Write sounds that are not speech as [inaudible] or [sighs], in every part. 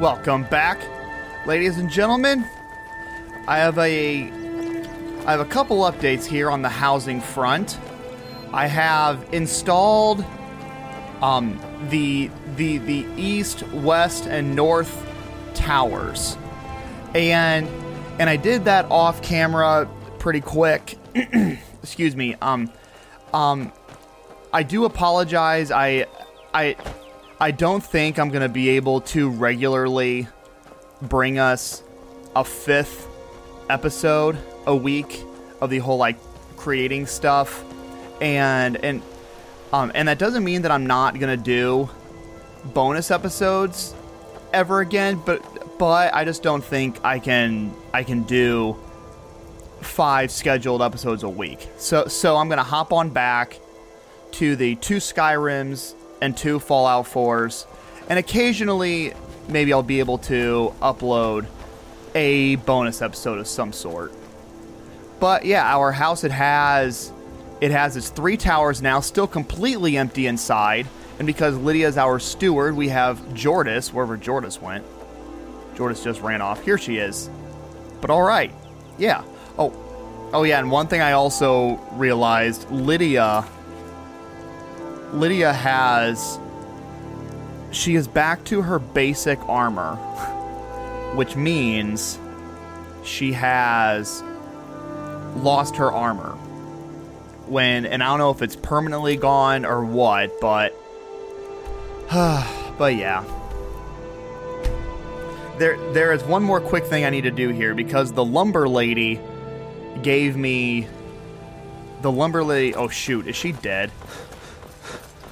Welcome back, ladies and gentlemen. I have a I have a couple updates here on the housing front. I have installed um, the the the east, west, and north towers, and and I did that off camera pretty quick. [clears throat] Excuse me. Um, um, I do apologize. I I I don't think I'm gonna be able to regularly bring us a fifth episode a week of the whole like creating stuff. And and um and that doesn't mean that I'm not gonna do bonus episodes ever again but but I just don't think I can I can do five scheduled episodes a week. So so I'm gonna hop on back to the two Skyrims and two Fallout 4s and occasionally maybe I'll be able to upload a bonus episode of some sort. But yeah, our house it has it has its three towers now, still completely empty inside. And because Lydia's our steward, we have Jordis, wherever Jordis went. Jordis just ran off. Here she is. But all right. Yeah. Oh. Oh yeah, and one thing I also realized, Lydia Lydia has she is back to her basic armor, which means she has lost her armor. When and I don't know if it's permanently gone or what, but [sighs] but yeah. There there is one more quick thing I need to do here because the lumber lady gave me the lumber lady oh shoot, is she dead?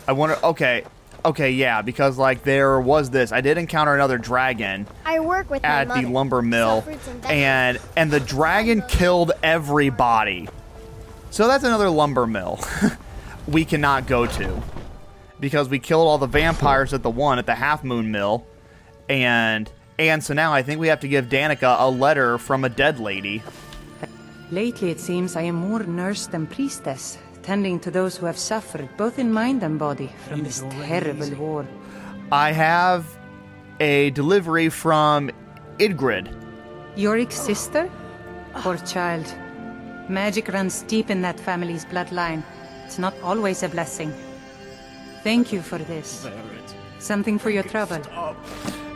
I wonder okay. Okay, yeah, because like there was this. I did encounter another dragon I work with at the lumber mill, and and and the dragon killed everybody. So that's another lumber mill [laughs] we cannot go to because we killed all the vampires at the one at the Half Moon Mill, and and so now I think we have to give Danica a letter from a dead lady. Lately, it seems I am more nurse than priestess, tending to those who have suffered, both in mind and body, from this terrible war. I have a delivery from Idgrod. Joric's sister? Poor child. Magic runs deep in that family's bloodline. It's not always a blessing. Thank you for this. Something for your trouble.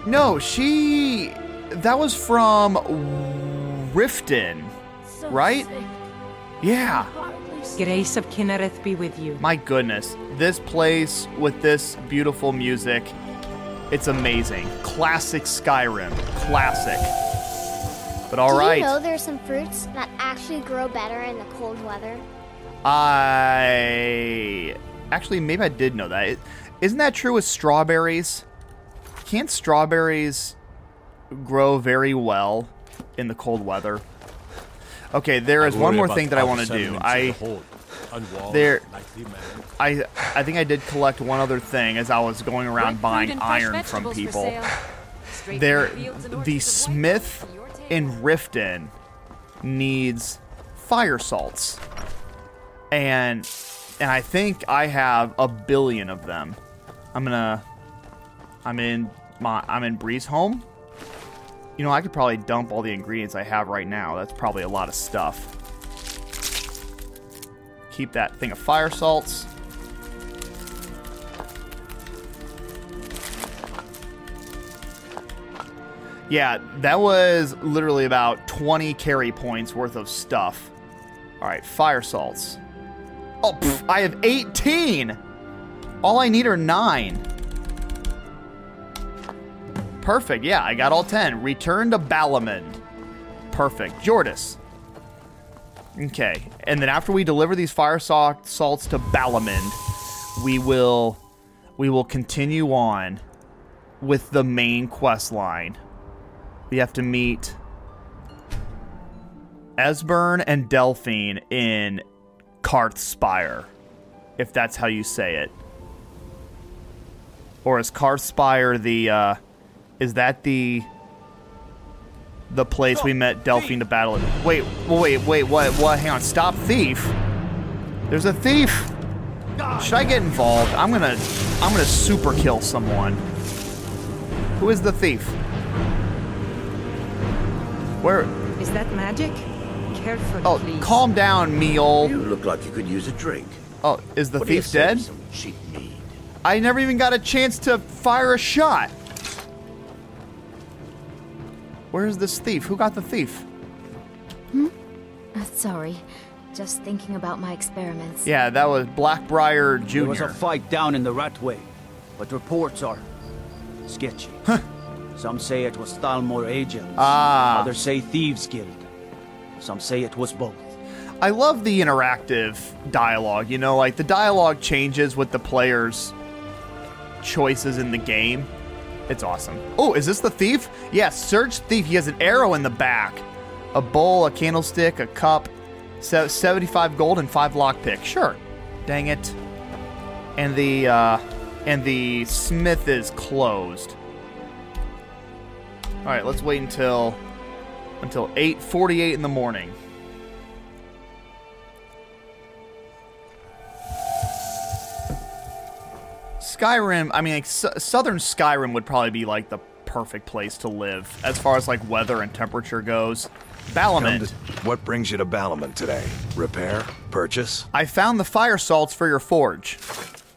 No, she. That was from Riften, right? Yeah. Grace of Kynareth be with you. My goodness, this place with this beautiful music, it's amazing. Classic Skyrim, classic. But all Do right, you know there's some fruits that actually grow better in the cold weather? I actually maybe I did know that. Isn't that true with strawberries? Can't strawberries grow very well in the cold weather? Okay, there is one more thing that I want to do. I there I I think I did collect one other thing as I was going around buying iron from people. There the smith in Riften needs fire salts. And and I think I have a billion of them. I'm gonna I'm in my I'm in Breezehome. You know, I could probably dump all the ingredients I have right now. That's probably a lot of stuff. Keep that thing of fire salts. Yeah, that was literally about 20 carry points worth of stuff. All right, fire salts. Oh, pff, I have 18. All I need are nine. Perfect. Yeah, I got all 10. Return to Balimund. Perfect. Jordis. Okay. And then after we deliver these fire sa- salts to Balimund, we will we will continue on with the main quest line. We have to meet Esbern and Delphine in Karthspire, if that's how you say it. Or is Karthspire the uh is that the the place we met Delphine to battle it? Wait, wait, wait, what what hang on, stop thief. There's a thief. Should I get involved? I'm gonna I'm gonna super kill someone. Who is the thief? Where? Is that magic? Careful, Oh, please. calm down, meal. You look like you could use a drink. Oh, is the What thief dead? Cheap mead. I never even got a chance to fire a shot. Where's this thief? Who got the thief? Uh, sorry. Just thinking about my experiments. Yeah, that was Blackbriar Jr. There was a fight down in the Ratway, but reports are sketchy. Some say it was Thalmor agents. Ah. Others say Thieves Guild. Some say it was both. I love the interactive dialogue. You know, like the dialogue changes with the players' choices in the game. It's awesome. Oh, is this the thief? Yes, search thief. He has an arrow in the back, a bowl, a candlestick, a cup, se- 75 gold, and five lockpick. Sure. Dang it. And the uh, and the smith is closed. All right, let's wait until until 8:48 in the morning. Skyrim, I mean, like, S- southern Skyrim would probably be like the perfect place to live as far as like weather and temperature goes. Come what brings you to Balimund today? Repair? Purchase? I found the fire salts for your forge.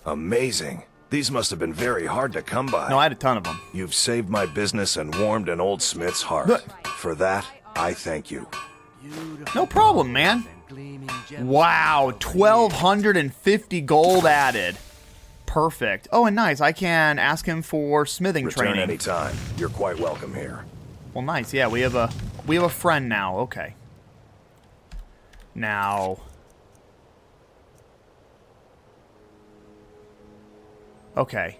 Amazing. These must have been very hard to come by. No, I had a ton of them. You've saved my business and warmed an old smith's heart. Look. For that, I thank you. No problem, man. Wow, 1250 gold added. Perfect. Oh, and nice. I can ask him for smithing Return training. anytime. You're quite welcome here. Well, nice. Yeah, we have a we have a friend now. Okay. Now. Okay.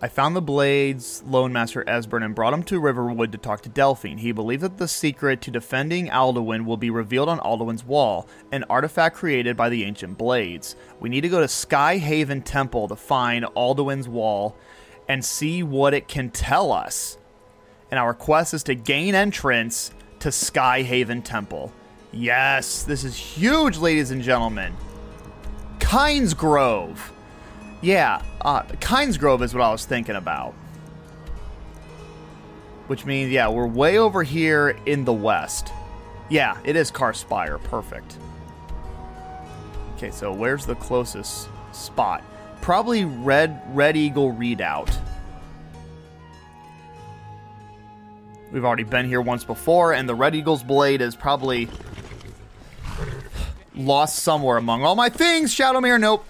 I found the blades, Loremaster Esbern, and brought him to Riverwood to talk to Delphine. He believed that the secret to defending Alduin will be revealed on Alduin's wall, an artifact created by the ancient blades. We need to go to Sky Haven Temple to find Alduin's wall and see what it can tell us and our quest is to gain entrance to Sky Haven Temple. Yes, this is huge, ladies and gentlemen. Kynesgrove. Yeah, uh, Kynesgrove is what I was thinking about. Which means, yeah, we're way over here in the west. Yeah, it is Karthspire. Perfect. Okay, so where's the closest spot? Probably Red Red Eagle Redoubt. We've already been here once before, and the Red Eagle's blade is probably lost somewhere among all my things. Shadowmere, nope.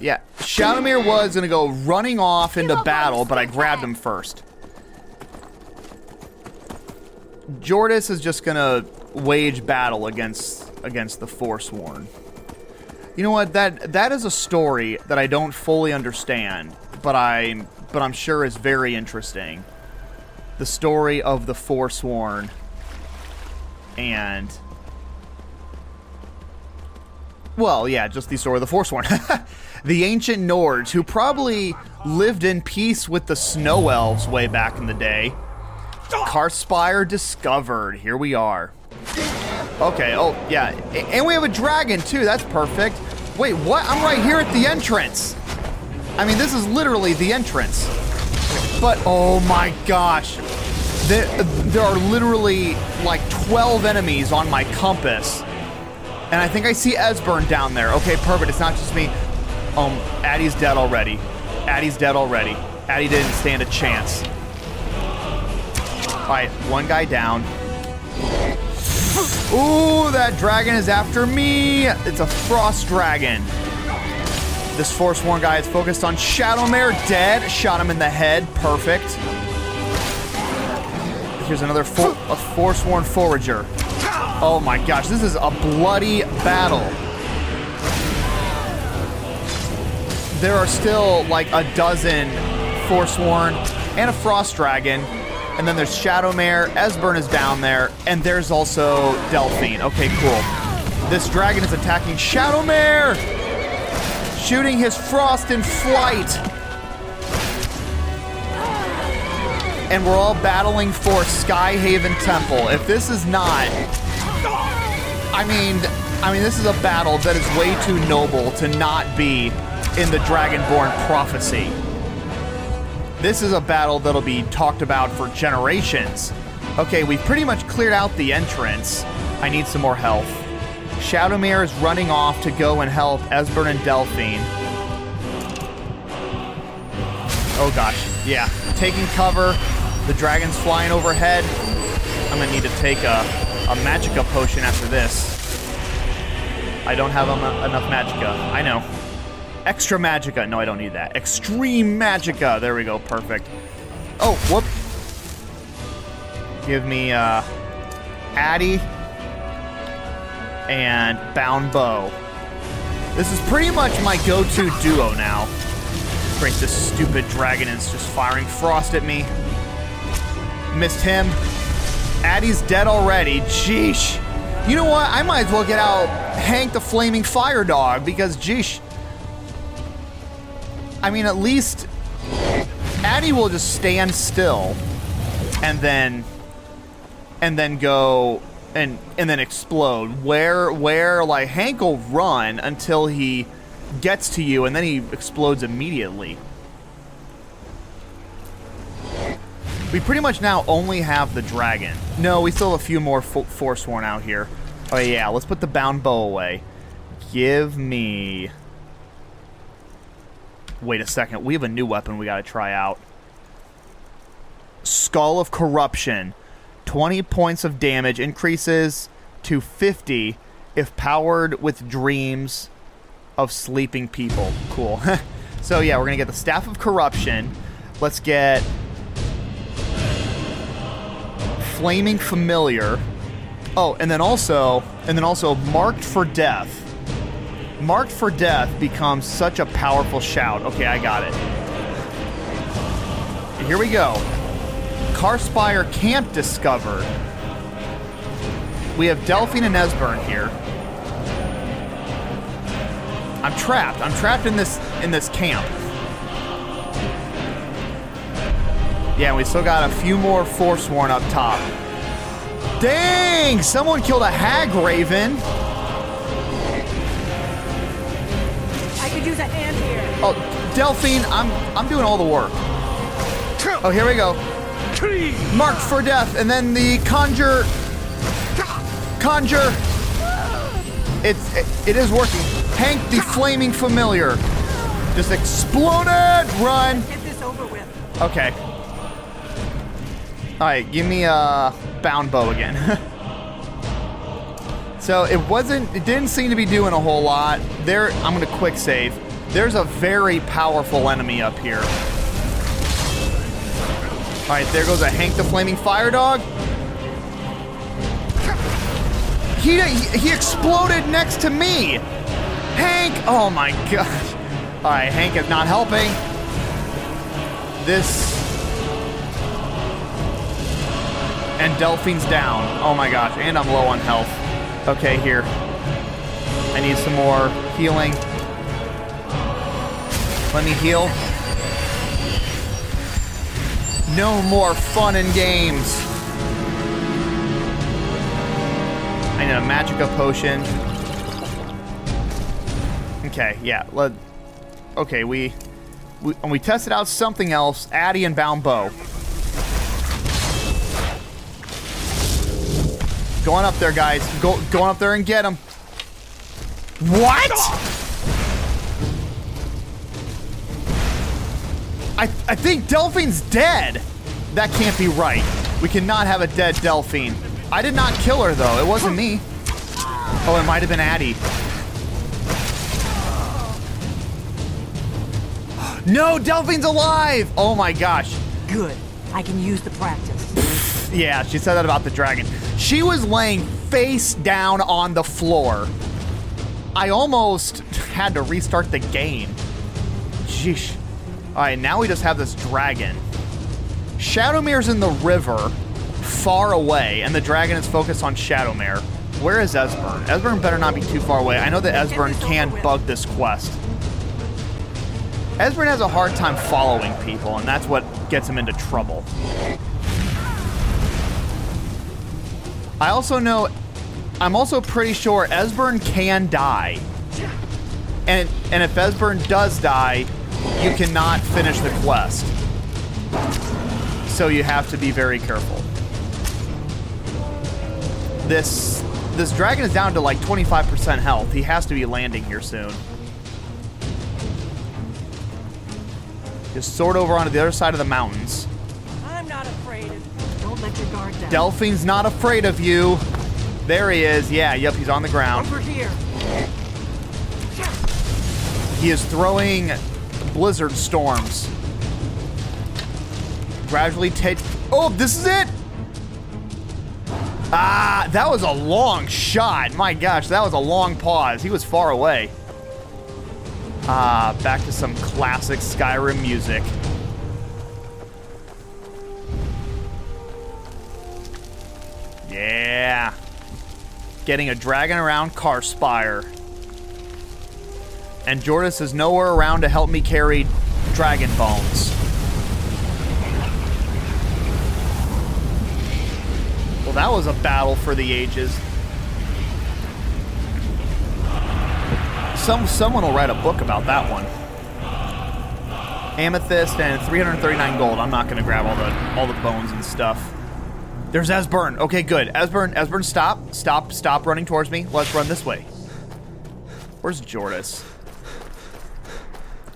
Yeah, Shadowmere was gonna go running off into battle, but I grabbed him first. Jordis is just gonna wage battle against against the Forsworn. You know what? That that is a story that I don't fully understand, but I but I'm sure is very interesting the story of the Forsworn and well, yeah, just the story of the Forsworn. [laughs] the ancient Nords who probably lived in peace with the snow elves way back in the day. Karthspire discovered. Here we are. Okay, oh, yeah. And we have a dragon too. That's perfect. Wait, what? I'm right here at the entrance. I mean, this is literally the entrance. But oh my gosh. There, there are literally like 12 enemies on my compass. And I think I see Esbern down there. Okay, perfect. It's not just me. Um, Addie's dead already. Addie's dead already. Addie didn't stand a chance. Alright, one guy down. Ooh, that dragon is after me. It's a frost dragon. This Forsworn guy is focused on Shadowmere dead. Shot him in the head. Perfect. Here's another for- a Forsworn Forager. Oh my gosh, this is a bloody battle. There are still like a dozen Forsworn and a Frost Dragon. And then there's Shadowmere, Esbern is down there, and there's also Delphine. Okay, cool. This dragon is attacking Shadowmere! Shooting his frost in flight! And we're all battling for Sky Haven Temple. If this is not I mean, I mean, this is a battle that is way too noble to not be in the Dragonborn prophecy. This is a battle that'll be talked about for generations. Okay, we've pretty much cleared out the entrance. I need some more health. Shadowmere is running off to go and help Esbern and Delphine. Oh gosh, yeah. Taking cover. The dragon's flying overhead. I'm gonna need to take a, a Magicka potion after this. I don't have enough Magicka. I know. Extra Magicka. No, I don't need that. Extreme Magicka. There we go. Perfect. Oh, whoop. Give me uh, Addy and Bound Bow. This is pretty much my go-to duo now. Great, this stupid dragon is just firing frost at me. Missed him. Addy's dead already. Jeesh. You know what? I might as well get out Hank the Flaming Fire Dog because, jeesh. I mean, at least Addy will just stand still and then and then go and and then explode. Where where like Hank will run until he gets to you and then he explodes immediately. We pretty much now only have the dragon. No, we still have a few more fo- Forsworn out here. Oh yeah, let's put the bound bow away. Give me. Wait a second, we have a new weapon we gotta try out. Skull of Corruption. 20 points of damage increases to 50 if powered with dreams of sleeping people. Cool. [laughs] so yeah, we're gonna get the Staff of Corruption. Let's get Flaming Familiar. Oh, and then also, and then also Marked for Death. Marked for Death becomes such a powerful shout. Okay, I got it. Here we go. Karthspire Camp discovered. We have Delphine and Esbern here. I'm trapped. I'm trapped in this in this camp. Yeah, we still got a few more Forsworn up top. Dang! Someone killed a Hagraven. Could use a hand here. Oh, Delphine, I'm I'm doing all the work. Oh, here we go. Marked for death, and then the conjure. Conjure. It's it, it is working. Hank the flaming familiar. Just exploded. Run. Get this over with. Okay. All right, give me a bound bow again. [laughs] so it wasn't. It didn't seem to be doing a whole lot. There, I'm gonna quick save. There's a very powerful enemy up here. All right, there goes a Hank the Flaming Fire Dog. He he exploded next to me. Hank, oh my gosh. All right, Hank is not helping. This and Delphine's down. Oh my gosh, and I'm low on health. Okay, here. I need some more healing. Let me heal. No more fun and games. I need a Magicka potion. Okay, yeah. Let. Okay, we, we and we tested out something else. Addy and Bound Bow. Going up there, guys. Go, going up there and get him. What? I, I think Delphine's dead. That can't be right. We cannot have a dead Delphine. I did not kill her, though. It wasn't me. Oh, it might have been Addy. [gasps] No, Delphine's alive! Oh my gosh. Good. I can use the practice. Yeah, she said that about the dragon. She was laying face down on the floor. I almost had to restart the game. Sheesh. Alright, now we just have this dragon. Shadowmere's in the river, far away, and the dragon is focused on Shadowmere. Where is Esbern? Esbern better not be too far away. I know that Esbern can bug this quest. Esbern has a hard time following people, and that's what gets him into trouble. I also know, I'm also pretty sure Esbern can die. And, and if Esbern does die, you cannot finish the quest. So you have to be very careful. This this dragon is down to like 25% health. He has to be landing here soon. Just sort over onto the other side of the mountains. Delphine's not afraid of you. There he is. Yeah, yep, he's on the ground. Over here. He is throwing blizzard storms. Gradually take. Oh, this is it! Ah, that was a long shot. My gosh, that was a long pause. He was far away. Ah, back to some classic Skyrim music. Yeah. Getting a dragon around Karthspire. And Jordis is nowhere around to help me carry dragon bones. Well, that was a battle for the ages. Some someone will write a book about that one. Amethyst and 339 gold. I'm not gonna grab all the all the bones and stuff. There's Esbern. Okay, good. Esbern, Esbern, stop, stop, stop running towards me. Let's run this way. Where's Jordis?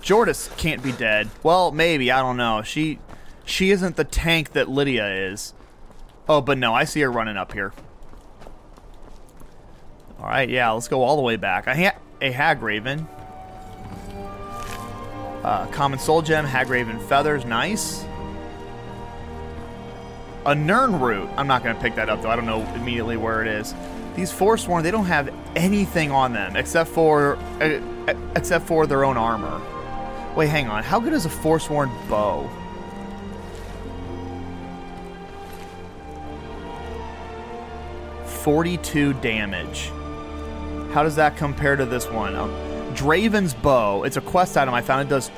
Jordis can't be dead. Well, maybe. I don't know. She, she isn't the tank that Lydia is. Oh, but no, I see her running up here. All right, yeah, let's go all the way back. A, ha- a Hagraven. Uh, common soul gem, Hagraven feathers, nice. A Nirnroot. I'm not going to pick that up, though. I don't know immediately where it is. These Forsworn, they don't have anything on them except for uh, except for their own armor. Wait, hang on. How good is a Forsworn bow? Forty-two damage. How does that compare to this one? Um, Draven's bow. It's a quest item I found. It does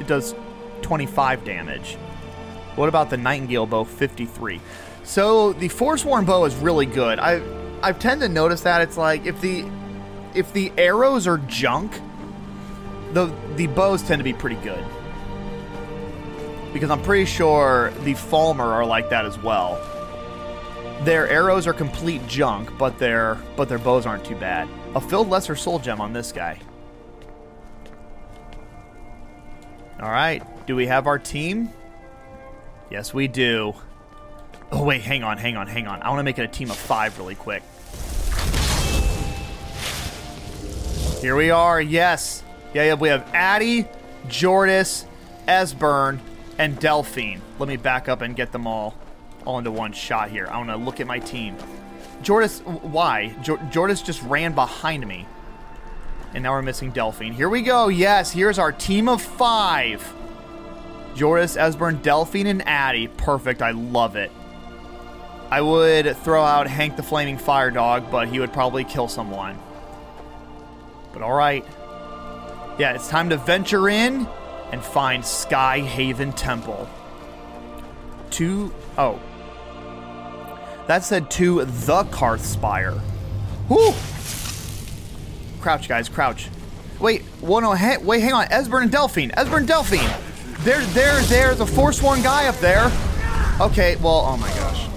it does 25 damage. What about the Nightingale bow? 53. So the Forsworn bow is really good. I I've tend to notice that it's like if the if the arrows are junk, the the bows tend to be pretty good. Because I'm pretty sure the Falmer are like that as well. Their arrows are complete junk, but their but their bows aren't too bad. A filled lesser soul gem on this guy. All right, do we have our team? Yes, we do. Oh wait, hang on, hang on, hang on. I want to make it a team of five really quick. Here we are. Yes, yeah, yeah. We have Addy, Jordis, Esbern, and Delphine. Let me back up and get them all, all into one shot here. I want to look at my team. Jordis, why? Jor- Jordis just ran behind me. And now we're missing Delphine. Here we go. Yes, here's our team of five. Joris, Esbern, Delphine, and Addy. Perfect. I love it. I would throw out Hank the Flaming Fire Dog, but he would probably kill someone. But alright. Yeah, it's time to venture in and find Sky Haven Temple. To. Oh. That said to the Karthspire. Whoo! Crouch, guys, crouch. Wait, well, no, oh, ha- wait, hang on. Esbern and Delphine. Esbern and Delphine. There, there, there's a Forsworn guy up there. Okay, well, oh my gosh.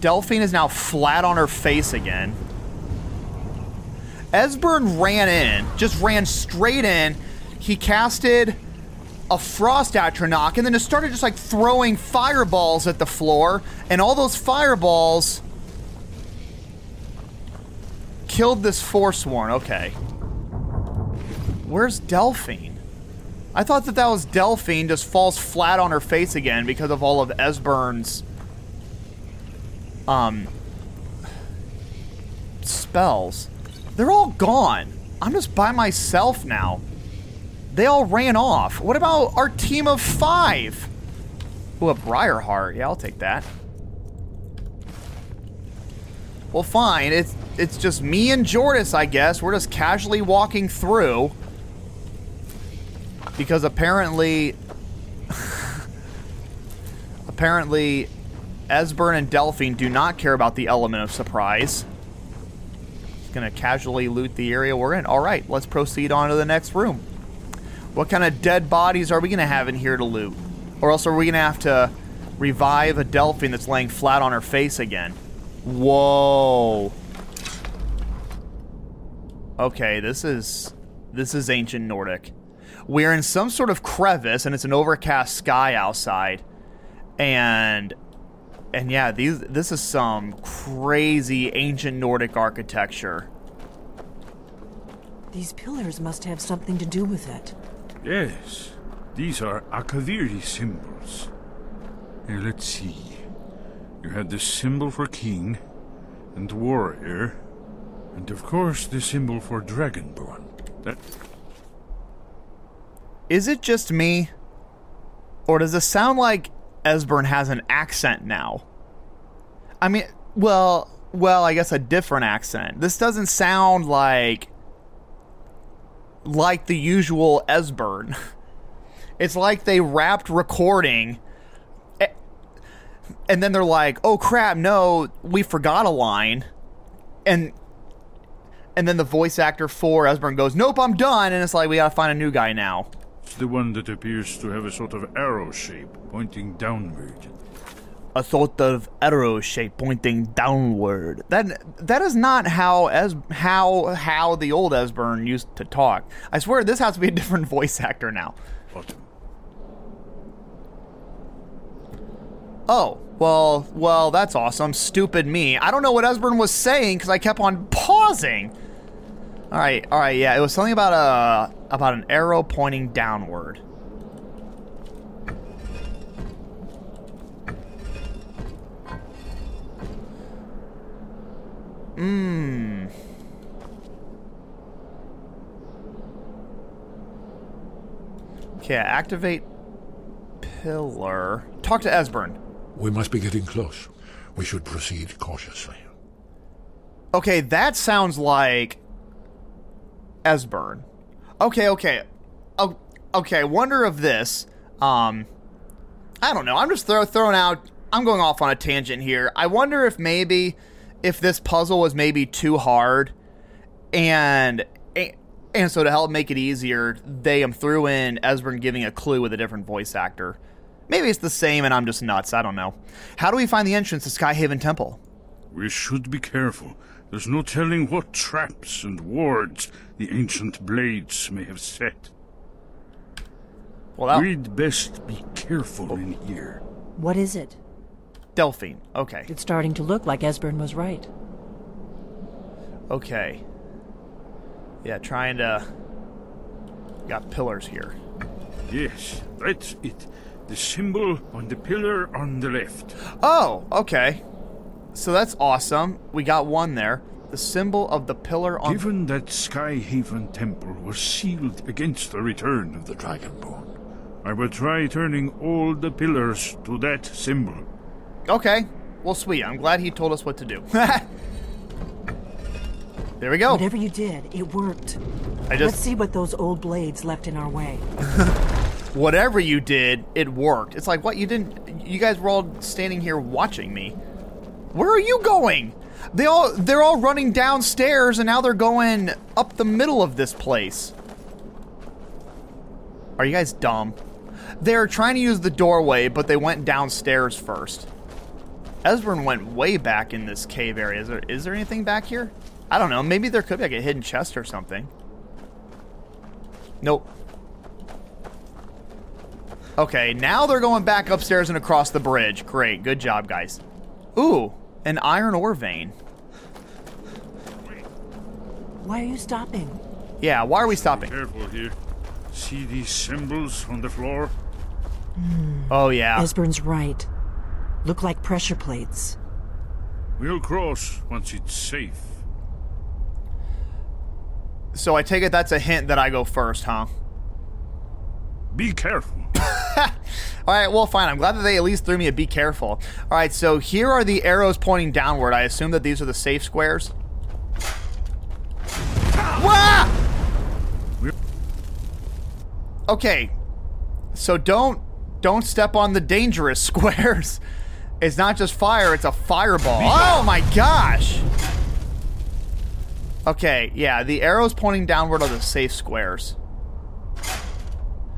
Delphine is now flat on her face again. Esbern ran in, just ran straight in. He casted a frost atronach and then just started just like throwing fireballs at the floor, and all those fireballs killed this Forsworn. Okay. Where's Delphine? I thought that that was Delphine just falls flat on her face again because of all of Esbern's um spells. They're all gone. I'm just by myself now. They all ran off. What about our team of five? Ooh, a Briarheart. Yeah, I'll take that. Well, fine. It's it's just me and Jordis, I guess. We're just casually walking through. Because apparently [laughs] apparently Esbern and Delphine do not care about the element of surprise. Just gonna casually loot the area we're in. All right, let's proceed on to the next room. What kind of dead bodies are we gonna have in here to loot? Or else are we gonna have to revive a Delphine that's laying flat on her face again? Whoa. Okay, this is this is ancient Nordic. We're in some sort of crevice and it's an overcast sky outside. And and yeah, these this is some crazy ancient Nordic architecture. These pillars must have something to do with it. Yes, these are Akaviri symbols. Here, let's see. You had the symbol for king and warrior, and of course the symbol for dragonborn. That Is it just me? Or does it sound like Esbern has an accent now? I mean, well, well, I guess a different accent. This doesn't sound like like the usual Esbern. [laughs] It's like they wrapped recording and then they're like, "Oh crap, no, we forgot a line." And and then the voice actor for Esbern goes, "Nope, I'm done." And it's like, "We got to find a new guy now." It's the one that appears to have a sort of arrow shape pointing downward. a sort of arrow shape pointing downward. That that is not how as how how the old Esbern used to talk. I swear this has to be a different [laughs] voice actor now. Oh, well, well, that's awesome. Stupid me. I don't know what Esbern was saying because I kept on pausing. All right, all right, yeah, it was something about a about an arrow pointing downward. Mmm. Okay, activate pillar. Talk to Esbern. We must be getting close. We should proceed cautiously. Okay, that sounds like Esbern. Okay, okay. Oh, okay, wonder of this. Um I don't know. I'm just throw, throwing out I'm going off on a tangent here. I wonder if maybe if this puzzle was maybe too hard and and so to help make it easier, they um, threw in Esbern giving a clue with a different voice actor. Maybe it's the same and I'm just nuts. I don't know. How do we find the entrance to Sky Haven Temple? We should be careful. There's no telling what traps and wards the ancient blades may have set. Well, that, We'd best be careful in here. What is it? Delphine. Okay. It's starting to look like Esbern was right. Okay. Yeah, trying to. Got pillars here. Yes, that's it. The symbol on the pillar on the left. Oh, okay. So that's awesome. We got one there. The symbol of the pillar on. Given that Sky Haven Temple was sealed against the return of the The Dragonborn. I will try turning all the pillars to that symbol. Okay. Well, sweet. I'm glad he told us what to do. [laughs] there we go. Whatever you did, it worked. I just... Let's see what those old blades left in our way. [laughs] Whatever you did, it worked. It's like, what? You didn't. You guys were all standing here watching me. Where are you going? They all. They're all running downstairs, and now they're going up the middle of this place. Are you guys dumb? They're trying to use the doorway, but they went downstairs first. Esbern went way back in this cave area. Is there, is there anything back here? I don't know. Maybe there could be like a hidden chest or something. Nope. Okay, now they're going back upstairs and across the bridge. Great. Good job, guys. Ooh, an iron ore vein. Why are you stopping? Yeah, why are we stopping? Careful here. See these symbols on the floor? Hmm. Oh, yeah. Esbern's right. Look like pressure plates. We'll cross once it's safe. So I take it that's a hint that I go first, huh? Be careful. [laughs] All right, well, fine. I'm glad that they at least threw me a be careful. All right, so here are the arrows pointing downward. I assume that these are the safe squares. Wah! Okay, so don't don't step on the dangerous [laughs] squares. It's not just fire; it's a fireball. Oh my gosh! Okay, yeah, the arrows pointing downward are the safe squares.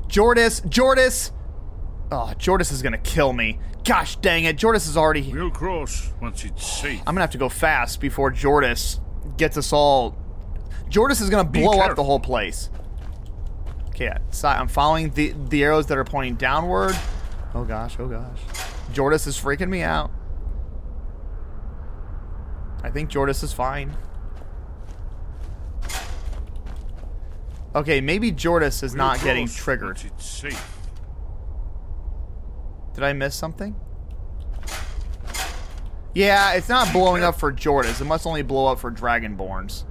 Jordis, Jordis! Oh, Jordis is gonna kill me. Gosh dang it, Jordis is already. We'll cross once it's safe. I'm gonna have to go fast before Jordis gets us all. Jordis is gonna Be blow up the whole place. Okay, so I'm following the the arrows that are pointing downward. Oh gosh, oh gosh. Jordis is freaking me out. I think Jordis is fine. Okay, maybe Jordis is not getting triggered. once it's safe. Did I miss something? Yeah, it's not blowing up for Jordis. It must only blow up for Dragonborns.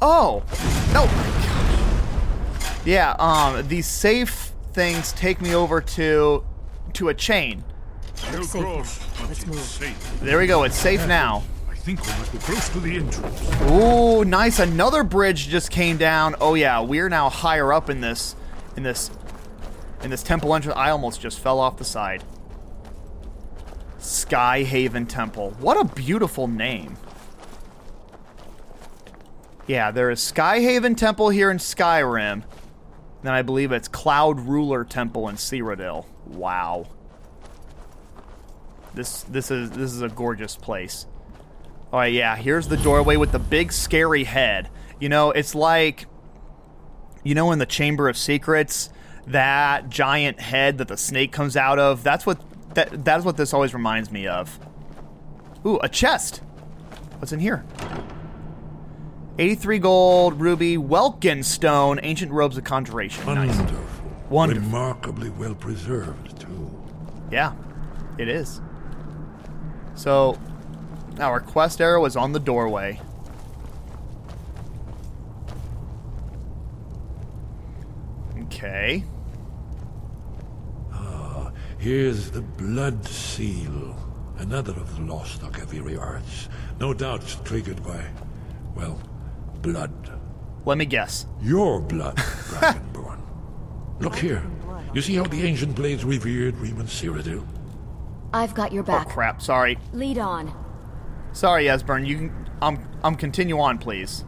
Oh! No! Yeah, um, these safe things take me over to to a chain. Safe now. cross once Let's move. There we go, it's safe now. Think we must be close to the entrance. Ooh, nice. Another bridge just came down. Oh yeah, we're now higher up in this in this in this temple entrance. I almost just fell off the side. Sky Haven Temple. What a beautiful name. Yeah, there is Sky Haven Temple here in Skyrim. Then I believe it's Cloud Ruler Temple in Cyrodiil. Wow. This this is this is a gorgeous place. Oh yeah, here's the doorway with the big scary head. You know, it's like you know in the Chamber of Secrets, that giant head that the snake comes out of. That's what that that's what this always reminds me of. Ooh, a chest. What's in here? 83 gold, ruby, Welkin stone, ancient robes of conjuration. Nice. Wonderful. Wonderful. Remarkably well preserved, too. Yeah, it is. So, our quest arrow is on the doorway. Okay. Ah, here's the Blood Seal, another of the lost Akaviri arts. No doubt triggered by, well, blood. Let me guess. Your blood, [laughs] Dragonborn. Look here. You see how the ancient blades revered Reman Cyrodiil? I've got your back. Oh back. crap! Sorry, Lead on. Sorry, Esbern. You can um um continue on, please.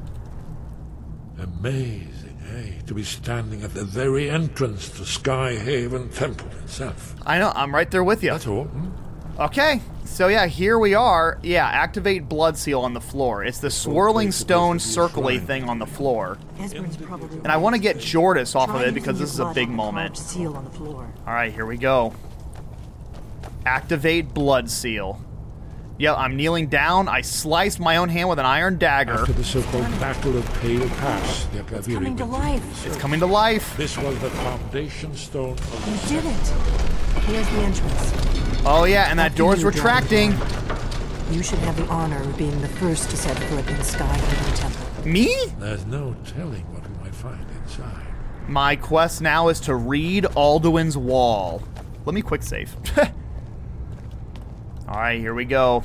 Amazing, eh? To be standing at the very entrance to Sky Haven Temple itself. I know. I'm right there with you. That's all. hmm? Okay. So yeah, here we are. Yeah, activate blood seal on the floor. It's the swirling stone supposed to be a circly thing on the floor. Esbern's probably. And I want to get Jordis off of it because this is a big on the carved moment. Seal on the floor. All right, here we go. Activate blood seal. Yeah, I'm kneeling down. I sliced my own hand with an iron dagger. After the so-called Battle of Pale Pass, the Akaviri Coming to life. It's coming to life. This was the foundation stone of You the did it. Here's the entrance. Oh yeah, and that After door's you, retracting. Dragonborn. You should have the honor of being the first to set foot in Sky Haven Temple. Me? There's no telling what we might find inside. My quest now is to read Alduin's Wall. Let me quick save. [laughs] All right, here we go.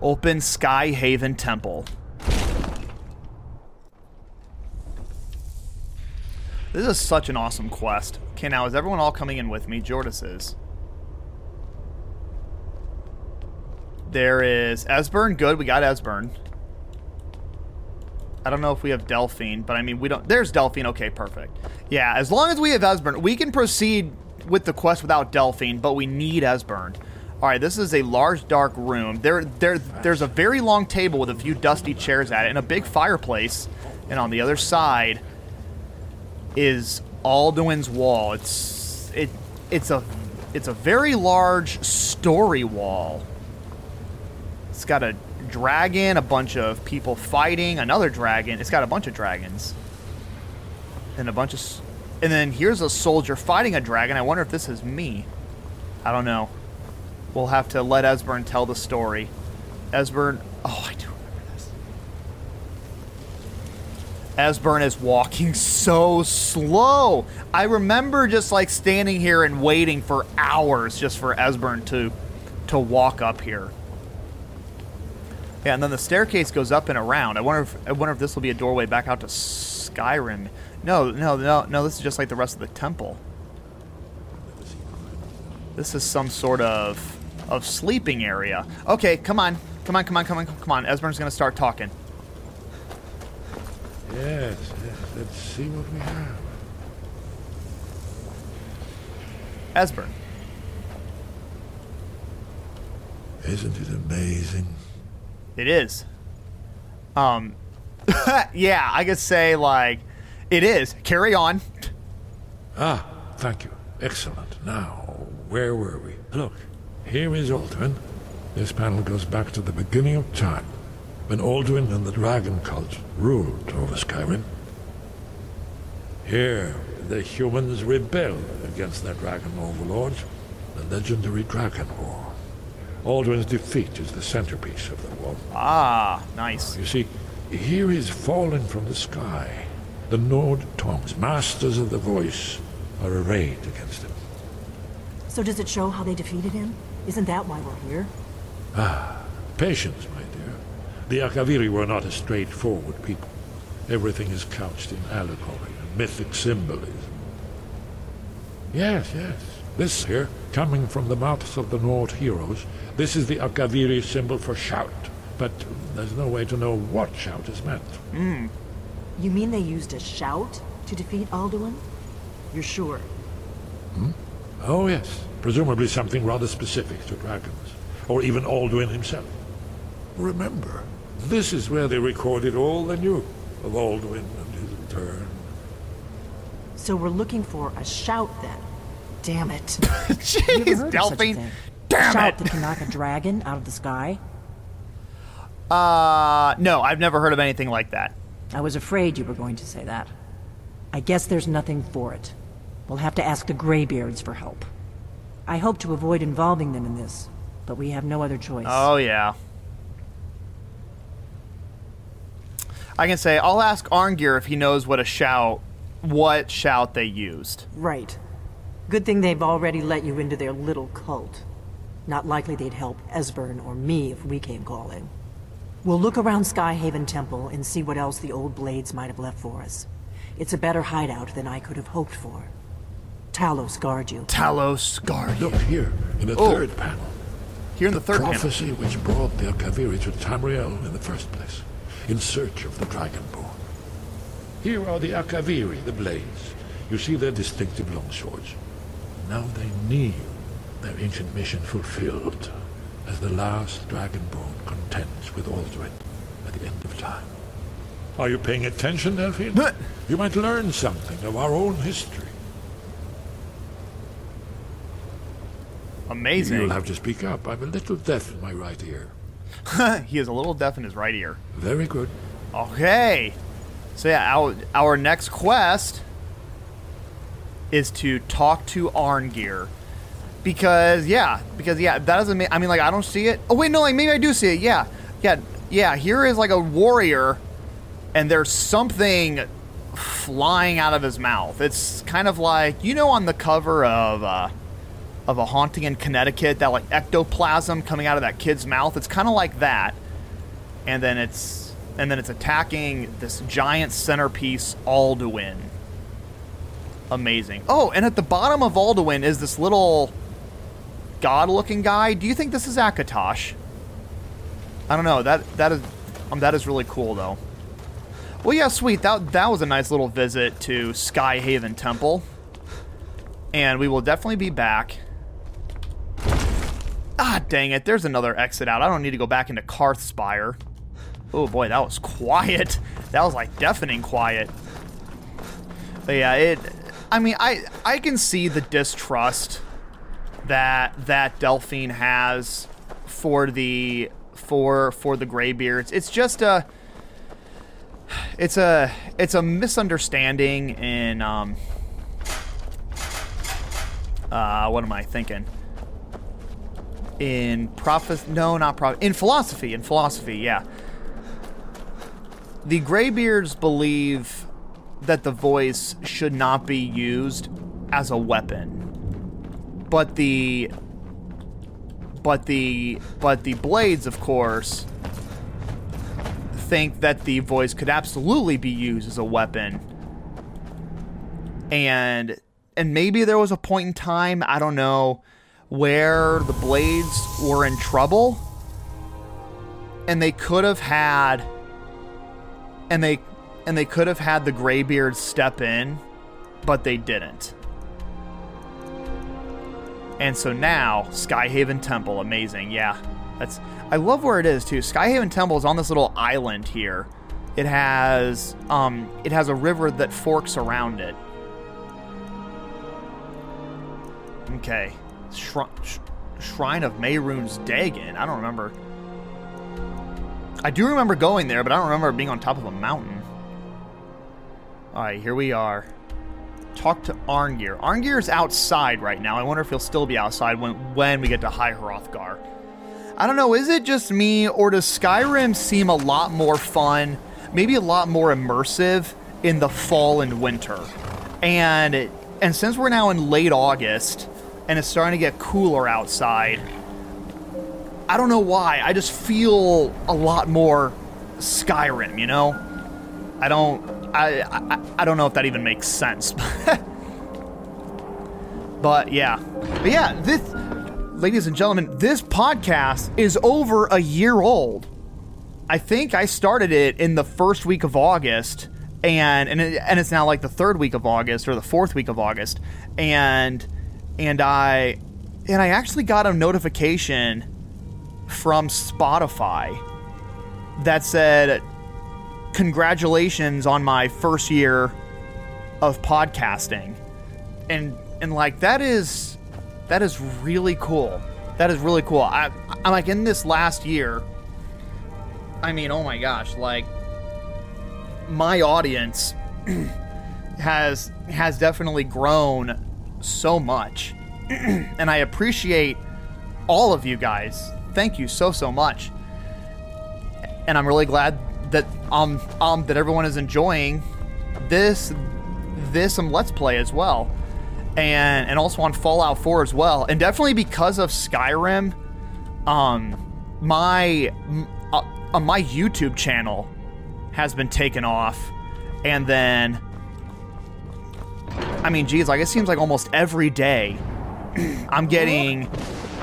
Open Sky Haven Temple. This is such an awesome quest. Okay, now is everyone all coming in with me? Jordis is. There is Esbern. Good, we got Esbern. I don't know if we have Delphine, but I mean, we don't. There's Delphine. Okay, perfect. Yeah, as long as we have Esbern, we can proceed with the quest without Delphine, but we need Esbern. All right, this is a large, dark room. There, there, there's a very long table with a few dusty chairs at it and a big fireplace. And on the other side is Alduin's wall. It's it, it's a, it's a very large story wall. It's got a dragon, a bunch of people fighting, another dragon. It's got a bunch of dragons. And a bunch of. And then here's a soldier fighting a dragon. I wonder if this is me. I don't know. We'll have to let Esbern tell the story. Esbern. Oh, I do remember this. Esbern is walking so slow. I remember just like standing here and waiting for hours just for Esbern to to walk up here. Yeah, and then the staircase goes up and around. I wonder if I wonder if this will be a doorway back out to Skyrim. No, no, no, no. This is just like the rest of the temple. This is some sort of of sleeping area. Okay, come on. Come on, come on, come on, come on. Esbern's gonna start talking. Yes, yes. Let's see what we have. Esbern. Isn't it amazing? It is. Um, [laughs] yeah, I could say like, it is. Carry on. Ah, thank you. Excellent. Now, where were we? Look, here is Alduin. This panel goes back to the beginning of time, when Alduin and the Dragon Cult ruled over Skyrim. Here, the humans rebel against their dragon overlords, the legendary Dragon War. Alduin's defeat is the centerpiece of the war. Ah, nice. You see, here is fallen from the sky. The Nord Tongues, masters of the voice, are arrayed against him. So does it show how they defeated him? Isn't that why we're here? Ah, patience, my dear. The Akaviri were not a straightforward people. Everything is couched in allegory and mythic symbolism. Yes, yes. This here, coming from the mouths of the Nord heroes, this is the Akaviri symbol for shout. But there's no way to know what shout is meant. Hmm. You mean they used a shout to defeat Alduin? You're sure? Hmm? Oh, yes. Presumably something rather specific to dragons. Or even Alduin himself. Remember, this is where they recorded all they knew of Alduin and his return. So we're looking for a shout then. Damn it. [laughs] Jeez, Delphine. Damn shout it. that can knock a dragon out of the sky? Uh, no, I've never heard of anything like that. I was afraid you were going to say that. I guess there's nothing for it. We'll have to ask the Greybeards for help. I hope to avoid involving them in this, but we have no other choice. Oh, yeah. I can say, I'll ask Arngeir if he knows what a shout, what shout they used. Right. Good thing they've already let you into their little cult. Not likely they'd help Esbern or me if we came calling. We'll look around Sky Haven Temple and see what else the old blades might have left for us. It's a better hideout than I could have hoped for. Talos guard you. Talos guard Look here, in the Oh. third panel. Here in the third panel. prophecy which brought the Akaviri to Tamriel in the first place, in search of the Dragonborn. Here are the Akaviri, the blades. You see their distinctive longswords. Now they kneel, their ancient mission fulfilled, as the last Dragonborn contends with Alduin at the end of time. Are you paying attention, Delphine? you might learn something of our own history. Amazing. You'll have to speak up. I'm a little deaf in my right ear. [laughs] he is a little deaf in his right ear. Very good. Okay. So yeah, our our next quest is to talk to Arngir. Because yeah, because yeah, that doesn't mean I mean like I don't see it. Oh wait, no, like maybe I do see it. Yeah. Yeah, yeah, here is like a warrior and there's something flying out of his mouth. It's kind of like you know on the cover of uh of a haunting in Connecticut, that like ectoplasm coming out of that kid's mouth. It's kind of like that. And then it's and then it's attacking this giant centerpiece Alduin. Amazing. Oh, and at the bottom of Alduin is this little god-looking guy. Do you think this is Akatosh? I don't know. That that is um, that is really cool though. Well, yeah, sweet. That that was a nice little visit to Sky Haven Temple. And we will definitely be back. Ah, dang it. There's another exit out. I don't need to go back into Karthspire. Oh boy, that was quiet. That was like deafening quiet. But yeah, it I mean, I I can see the distrust that that Delphine has for the for for the Greybeards. It's just a it's a it's a misunderstanding in um uh what am I thinking? In prophet no, not prophet in philosophy, in philosophy, yeah. The Greybeards believe that the voice should not be used as a weapon. But the but the but the blades of course think that the voice could absolutely be used as a weapon. And and maybe there was a point in time, I don't know, where the blades were in trouble and they could have had and they and they could have had the Graybeard step in but they didn't. And so now Sky Haven Temple amazing yeah. That's i love where it is too. Sky Haven Temple is on this little island here. It has um it has a river that forks around it. Okay Shri- sh- shrine of Mehrunes Dagon i don't remember I do remember going there, but I don't remember being on top of a mountain. Alright, here we are. Talk to Arngeir. Arngeir's outside right now. I wonder if he'll still be outside when, when we get to High Hrothgar. I don't know, is it just me, or does Skyrim seem a lot more fun, maybe a lot more immersive in the fall and winter? And and since we're now in late August and it's starting to get cooler outside, I don't know why. I just feel a lot more Skyrim, you know? I don't I I, I don't know if that even makes sense. [laughs] but yeah. But yeah, this ladies and gentlemen, this podcast is over a year old. I think I started it in the first week of August and and, it, and it's now like the third week of August or the fourth week of August and and I and I actually got a notification from Spotify that said, Congratulations on my first year of podcasting. And and like that is that is really cool. That is really cool. I I'm like in this last year. I mean, oh my gosh, like my audience [clears throat] has has definitely grown so much. [clears throat] and I appreciate all of you guys thank you so so much. And I'm really glad that um um that everyone is enjoying this this um let's play as well. And and also on Fallout 4 as well. And definitely because of Skyrim um my uh, uh, my YouTube channel has been taken off and then I mean geez like it seems like almost every day I'm getting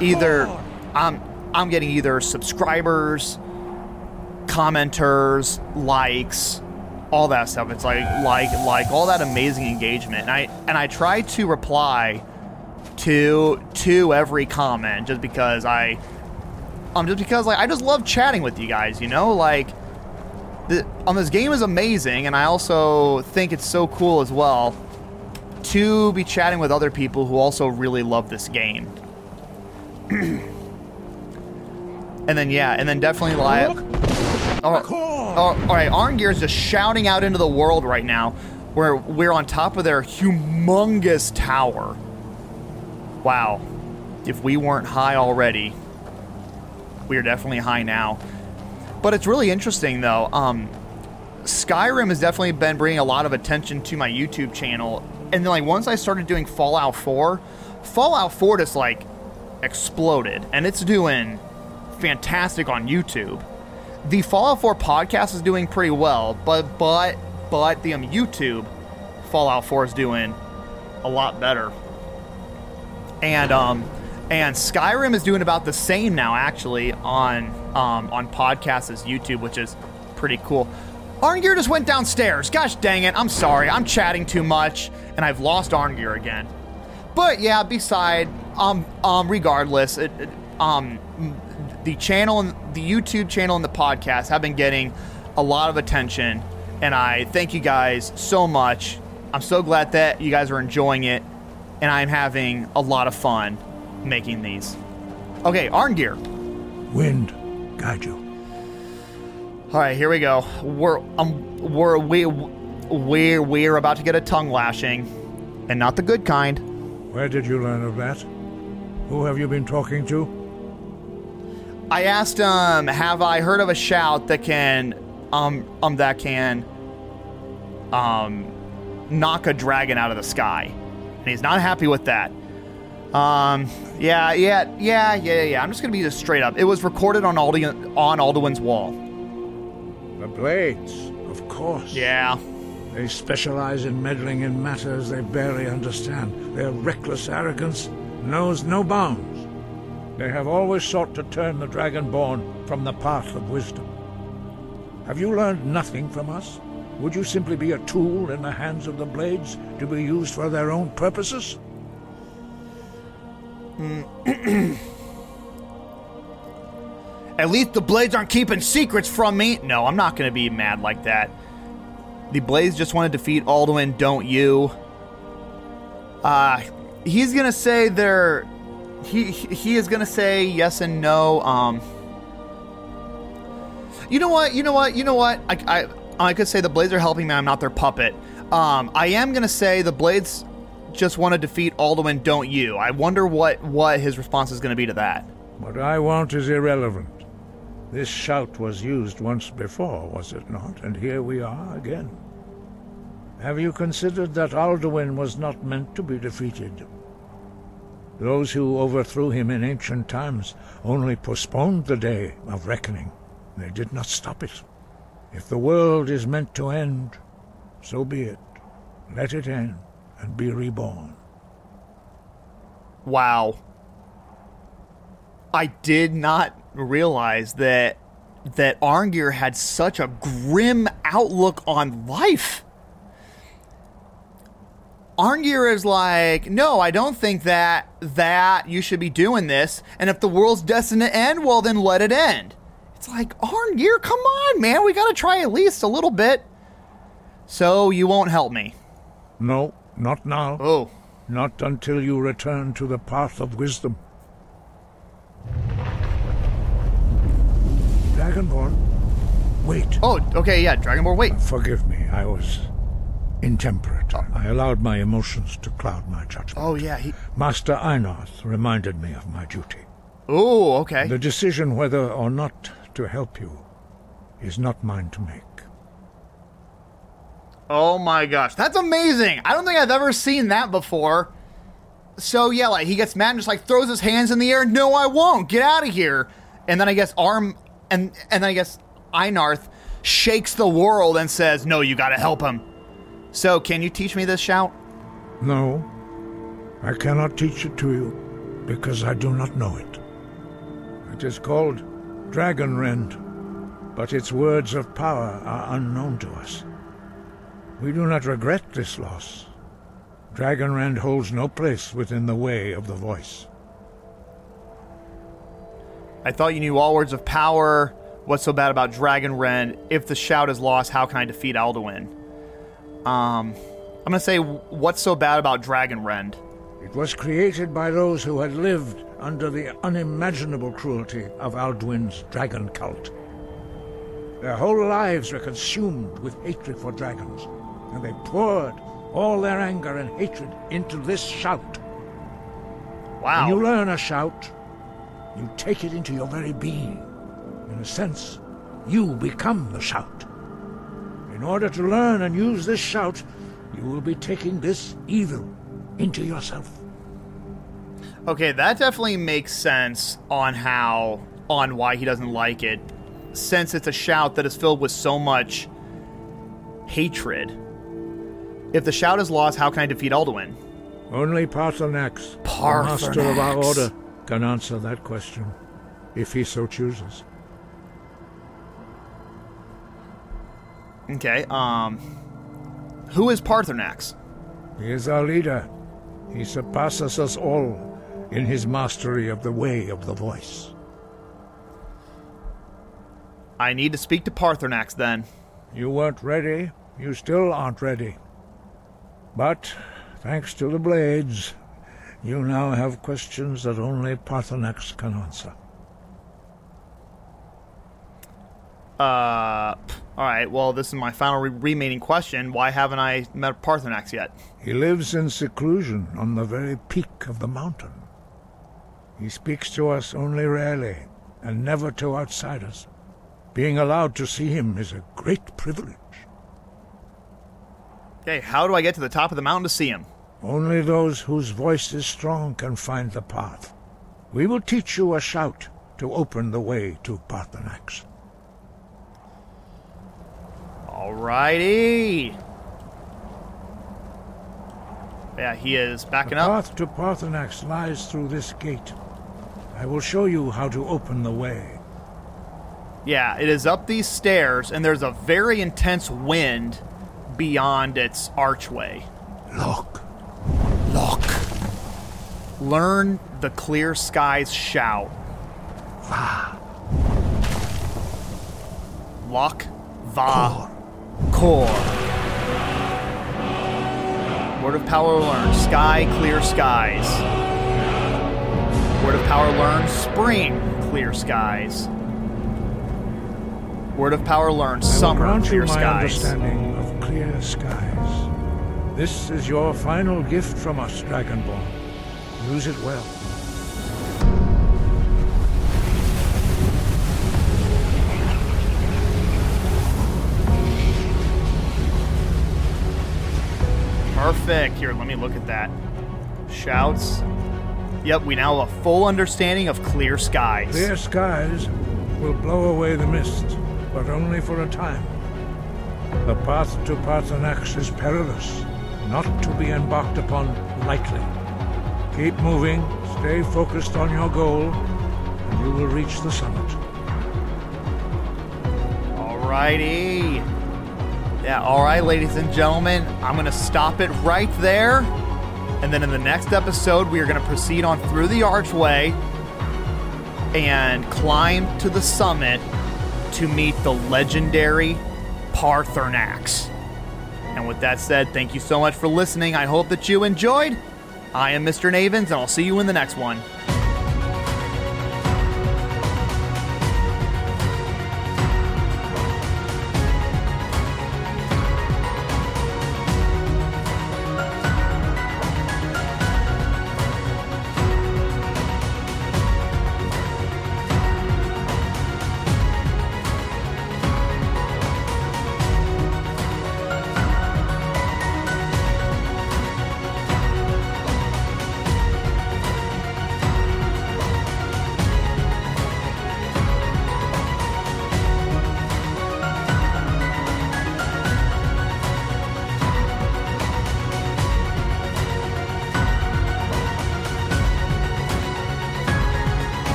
either I'm I'm getting either subscribers, commenters, likes, all that stuff. It's like like like all that amazing engagement. And I and I try to reply to to every comment just because I um just because like I just love chatting with you guys, you know? Like the, um this game is amazing and I also think it's so cool as well to be chatting with other people who also really love this game. [clears throat] And then yeah, and then definitely live. Oh, oh, all right, Arngeir is just shouting out into the world right now. Where we're on top of their humongous tower. Wow, if we weren't high already, we are definitely high now. But it's really interesting though. Um, Skyrim has definitely been bringing a lot of attention to my YouTube channel, and then like once I started doing Fallout 4, Fallout 4 just like exploded, and it's doing fantastic on YouTube. The Fallout 4 podcast is doing pretty well, but but but the um, YouTube Fallout 4 is doing a lot better. And um and Skyrim is doing about the same now actually on um on podcasts as YouTube, which is pretty cool. Arngeir just went downstairs. Gosh dang it. I'm sorry. I'm chatting too much and I've lost Arngeir again. But yeah, beside um um regardless, it, it, um the channel and the YouTube channel and the podcast have been getting a lot of attention, and I thank you guys so much. I'm so glad that you guys are enjoying it, and I'm having a lot of fun making these. Okay, Arngeir. Wind, guide you. All right, here we go. We're um we're we we're we're about to get a tongue lashing, and not the good kind. Where did you learn of that? Who have you been talking to? I asked him, um, "Have I heard of a shout that can, um, um, that can, um, knock a dragon out of the sky?" And he's not happy with that. Um, yeah, yeah, yeah, yeah, yeah. I'm just gonna be just straight up. It was recorded on Aldi- on Alduin's wall. The blades, of course. Yeah. They specialize in meddling in matters they barely understand. Their reckless arrogance knows no bounds. They have always sought to turn the Dragonborn from the path of wisdom. Have you learned nothing from us? Would you simply be a tool in the hands of the Blades to be used for their own purposes? [clears throat] At least the Blades aren't keeping secrets from me. No, I'm not going to be mad like that. The Blades just want to defeat Alduin, don't you? Uh, he's going to say they're. He, he is going to say yes and no. Um, you know what? You know what? You know what? I, I, I could say the Blades are helping me. I'm not their puppet. Um, I am going to say the Blades just want to defeat Alduin, don't you? I wonder what, what his response is going to be to that. What I want is irrelevant. This shout was used once before, was it not? And here we are again. Have you considered that Alduin was not meant to be defeated? Those who overthrew him in ancient times only postponed the day of reckoning. They did not stop it. If the world is meant to end, so be it. Let it end and be reborn. Wow. I did not realize that that Arngeir had such a grim outlook on life. Arngeir is like, no, I don't think that that you should be doing this. And if the world's destined to end, well, then let it end. It's like Arngeir, come on, man, we got to try at least a little bit. So you won't help me. No, not now. Oh, Not until you return to the path of wisdom. Dragonborn, wait. oh, okay, yeah, Dragonborn. Wait, Forgive me, I was intemperate. Oh. I allowed my emotions to cloud my judgment. oh yeah, he. Master Einarth reminded me of my duty. Oh, okay. The decision whether or not to help you is not mine to make. Oh my gosh, that's amazing! I don't think I've ever seen that before. So yeah, like he gets mad and just like throws his hands in the air. No, I won't. Get out of here. And then I guess Arm and and then I guess Einarth shakes the world and says, "No, you got to help him." So can you teach me this shout? No, I cannot teach it to you because I do not know it. It is called Dragon Rend, but its words of power are unknown to us. We do not regret this loss. Dragon Rend holds no place within the way of the voice. I thought you knew all words of power. What's so bad about Dragonrend? If the shout is lost, how can I defeat Alduin? Um, I'm gonna say, what's so bad about Dragonrend? It was created by those who had lived under the unimaginable cruelty of Alduin's dragon cult. Their whole lives were consumed with hatred for dragons, and they poured all their anger and hatred into this shout. Wow. When you learn a shout, you take it into your very being. In a sense, you become the shout. In order to learn and use this shout, you will be taking this evil into yourself. Okay, that definitely makes sense on how on why he doesn't like it, since it's a shout that is filled with so much hatred. If the shout is lost, how can I defeat Alduin? Only Paarthurnax, the master of our order, can answer that question, if he so chooses. Okay, um who is Paarthurnax? He is our leader. He surpasses us all in his mastery of the way of the voice. I need to speak to Paarthurnax then. You weren't ready. You still aren't ready. But, thanks to the blades, you now have questions that only Paarthurnax can answer. Uh, all right. Well, this is my final re- remaining question. Why haven't I met Paarthurnax yet? He lives in seclusion on the very peak of the mountain. He speaks to us only rarely, and never to outsiders. Being allowed to see him is a great privilege. Okay, how do I get to the top of the mountain to see him? Only those whose voice is strong can find the path. We will teach you a shout to open the way to Paarthurnax. Alrighty. Yeah, he is backing up. the up. path to Paarthurnax lies through this gate. I will show you how to open the way. Yeah, it is up these stairs, and there's a very intense wind beyond its archway. Look. Look. Learn the clear skies shout. Vah. Lok. Vah. Koor. Word of power learned. Sky, clear skies. Word of power learned. Spring, clear skies. Word of power learned. Summer, clear skies. Clear skies. This is your final gift from us, Dragonborn. Use it well. Perfect. Here, let me look at that. Shouts. Yep, we now have a full understanding of clear skies. Clear skies will blow away the mist, but only for a time. The path to Paarthurnax is perilous, not to be embarked upon lightly. Keep moving, stay focused on your goal, and you will reach the summit. Alrighty. Yeah, alright, ladies and gentlemen. I'm going to stop it right there. And then in the next episode, we are going to proceed on through the archway and climb to the summit to meet the legendary Paarthurnax. And with that said, thank you so much for listening. I hope that you enjoyed. I am Mr. Navens, and I'll see you in the next one.